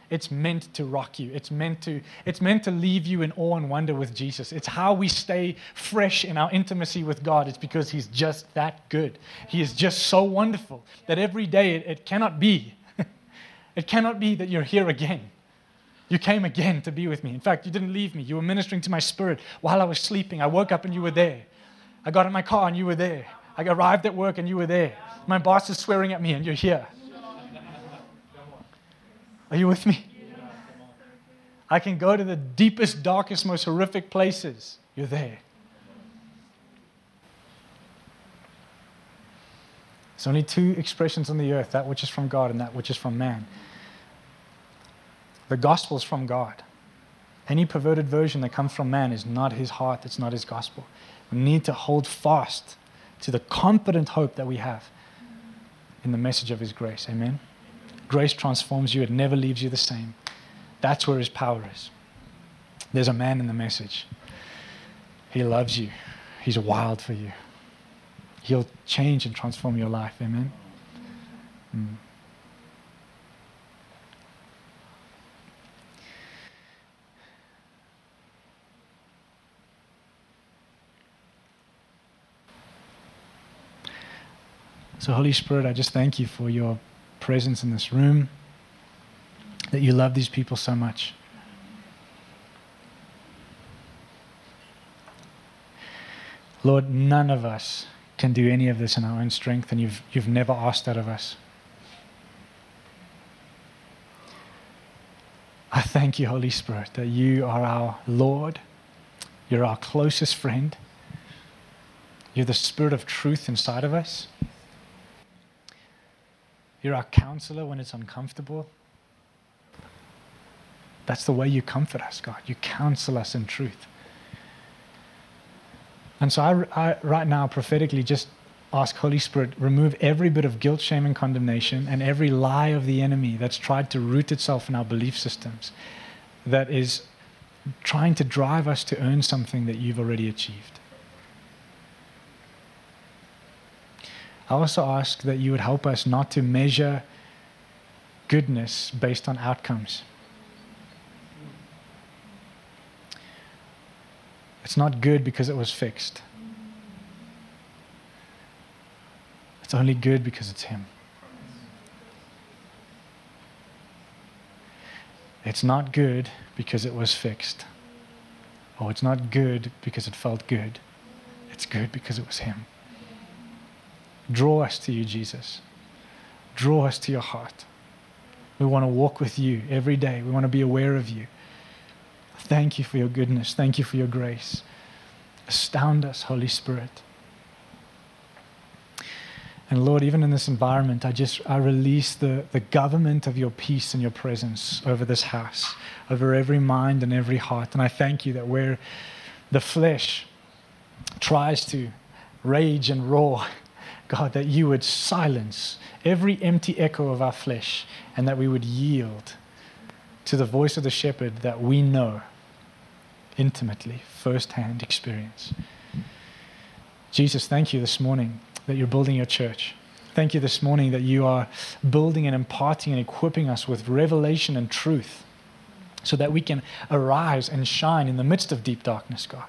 Speaker 1: It's meant to rock you. It's meant to, it's meant to leave you in awe and wonder with Jesus. It's how we stay fresh in our intimacy with God. It's because He's just that good. He is just so wonderful that every day it, it cannot be. it cannot be that you're here again. You came again to be with me. In fact, you didn't leave me. You were ministering to my spirit while I was sleeping. I woke up and you were there. I got in my car and you were there. I arrived at work and you were there. My boss is swearing at me and you're here. Are you with me? I can go to the deepest, darkest, most horrific places. You're there. There's only two expressions on the earth that which is from God and that which is from man. The gospel is from God. Any perverted version that comes from man is not his heart, it's not his gospel. We need to hold fast to the confident hope that we have in the message of his grace. Amen. Grace transforms you, it never leaves you the same. That's where his power is. There's a man in the message. He loves you, he's wild for you. He'll change and transform your life. Amen. Mm. So, Holy Spirit, I just thank you for your presence in this room, that you love these people so much. Lord, none of us can do any of this in our own strength, and you've, you've never asked that of us. I thank you, Holy Spirit, that you are our Lord, you're our closest friend, you're the Spirit of truth inside of us. You're our counselor when it's uncomfortable. That's the way you comfort us, God. You counsel us in truth. And so I, I, right now, prophetically, just ask Holy Spirit, remove every bit of guilt, shame, and condemnation, and every lie of the enemy that's tried to root itself in our belief systems, that is trying to drive us to earn something that you've already achieved. I also ask that you would help us not to measure goodness based on outcomes. It's not good because it was fixed. It's only good because it's Him. It's not good because it was fixed. Oh, it's not good because it felt good. It's good because it was Him. Draw us to you, Jesus. Draw us to your heart. We want to walk with you every day. We want to be aware of you. Thank you for your goodness. Thank you for your grace. Astound us, Holy Spirit. And Lord, even in this environment, I just I release the, the government of your peace and your presence over this house, over every mind and every heart. And I thank you that where the flesh tries to rage and roar, God, that you would silence every empty echo of our flesh and that we would yield to the voice of the shepherd that we know intimately, first-hand experience. Jesus, thank you this morning that you're building your church. Thank you this morning that you are building and imparting and equipping us with revelation and truth so that we can arise and shine in the midst of deep darkness, God.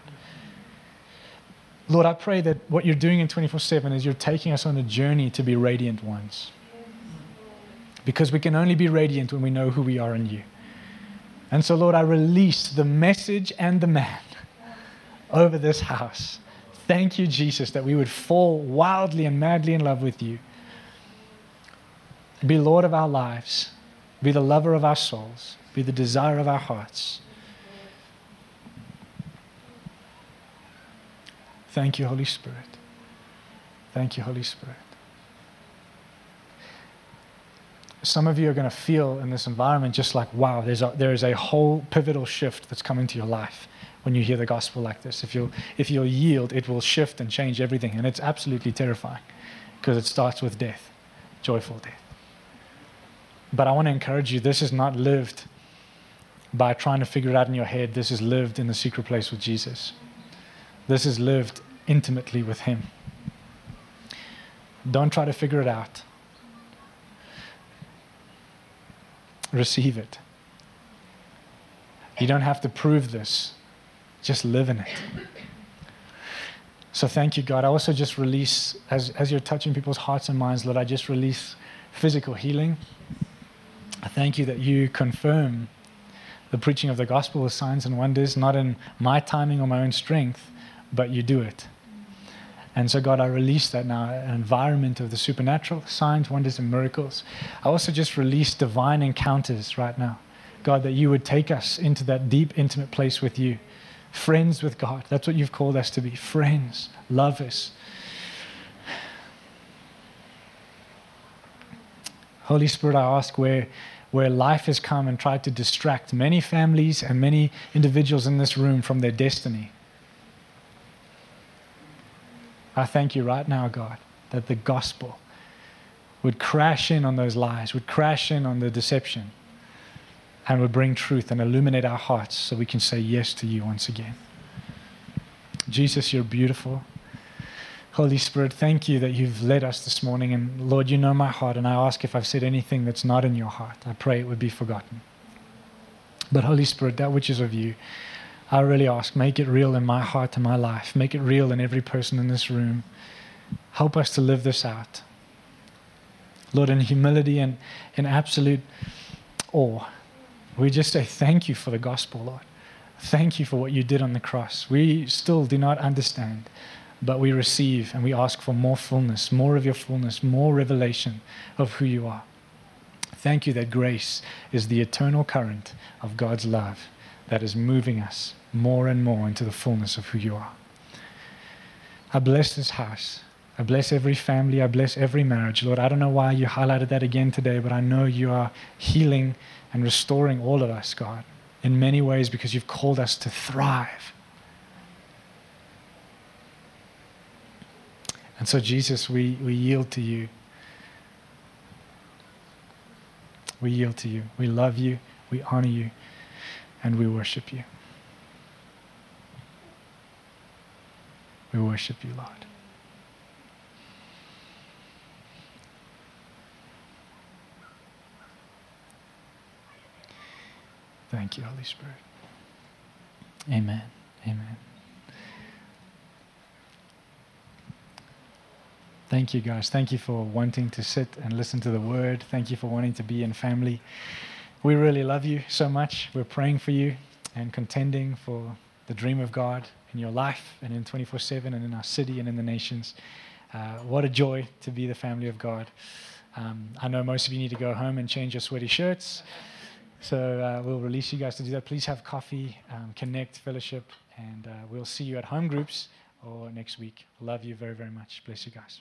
Speaker 1: Lord, I pray that what you're doing in 24 7 is you're taking us on a journey to be radiant ones. Because we can only be radiant when we know who we are in you. And so, Lord, I release the message and the man over this house. Thank you, Jesus, that we would fall wildly and madly in love with you. Be Lord of our lives, be the lover of our souls, be the desire of our hearts. Thank you, Holy Spirit. Thank you, Holy Spirit. Some of you are going to feel in this environment just like, wow, there's a, there is a whole pivotal shift that's coming to your life when you hear the gospel like this. If you'll, if you'll yield, it will shift and change everything. And it's absolutely terrifying because it starts with death, joyful death. But I want to encourage you this is not lived by trying to figure it out in your head. This is lived in the secret place with Jesus. This is lived intimately with Him. Don't try to figure it out. Receive it. You don't have to prove this, just live in it. So thank you, God. I also just release, as, as you're touching people's hearts and minds, Lord, I just release physical healing. I thank you that you confirm the preaching of the gospel with signs and wonders, not in my timing or my own strength, but you do it. And so, God, I release that now, an environment of the supernatural, signs, wonders, and miracles. I also just release divine encounters right now. God, that you would take us into that deep, intimate place with you. Friends with God. That's what you've called us to be. Friends, lovers. Holy Spirit, I ask where, where life has come and tried to distract many families and many individuals in this room from their destiny. I thank you right now, God, that the gospel would crash in on those lies, would crash in on the deception, and would bring truth and illuminate our hearts so we can say yes to you once again. Jesus, you're beautiful. Holy Spirit, thank you that you've led us this morning. And Lord, you know my heart, and I ask if I've said anything that's not in your heart. I pray it would be forgotten. But Holy Spirit, that which is of you, I really ask, make it real in my heart and my life. Make it real in every person in this room. Help us to live this out. Lord, in humility and in absolute awe, we just say thank you for the gospel, Lord. Thank you for what you did on the cross. We still do not understand, but we receive and we ask for more fullness, more of your fullness, more revelation of who you are. Thank you that grace is the eternal current of God's love that is moving us more and more into the fullness of who you are. I bless this house. I bless every family. I bless every marriage. Lord, I don't know why you highlighted that again today, but I know you are healing and restoring all of us, God, in many ways because you've called us to thrive. And so, Jesus, we, we yield to you. We yield to you. We love you. We honor you. And we worship you. We worship you, Lord. Thank you, Holy Spirit. Amen. Amen. Thank you, guys. Thank you for wanting to sit and listen to the word. Thank you for wanting to be in family. We really love you so much. We're praying for you and contending for the dream of God in your life and in 24 7 and in our city and in the nations. Uh, what a joy to be the family of God. Um, I know most of you need to go home and change your sweaty shirts. So uh, we'll release you guys to do that. Please have coffee, um, connect, fellowship, and uh, we'll see you at home groups or next week. Love you very, very much. Bless you guys.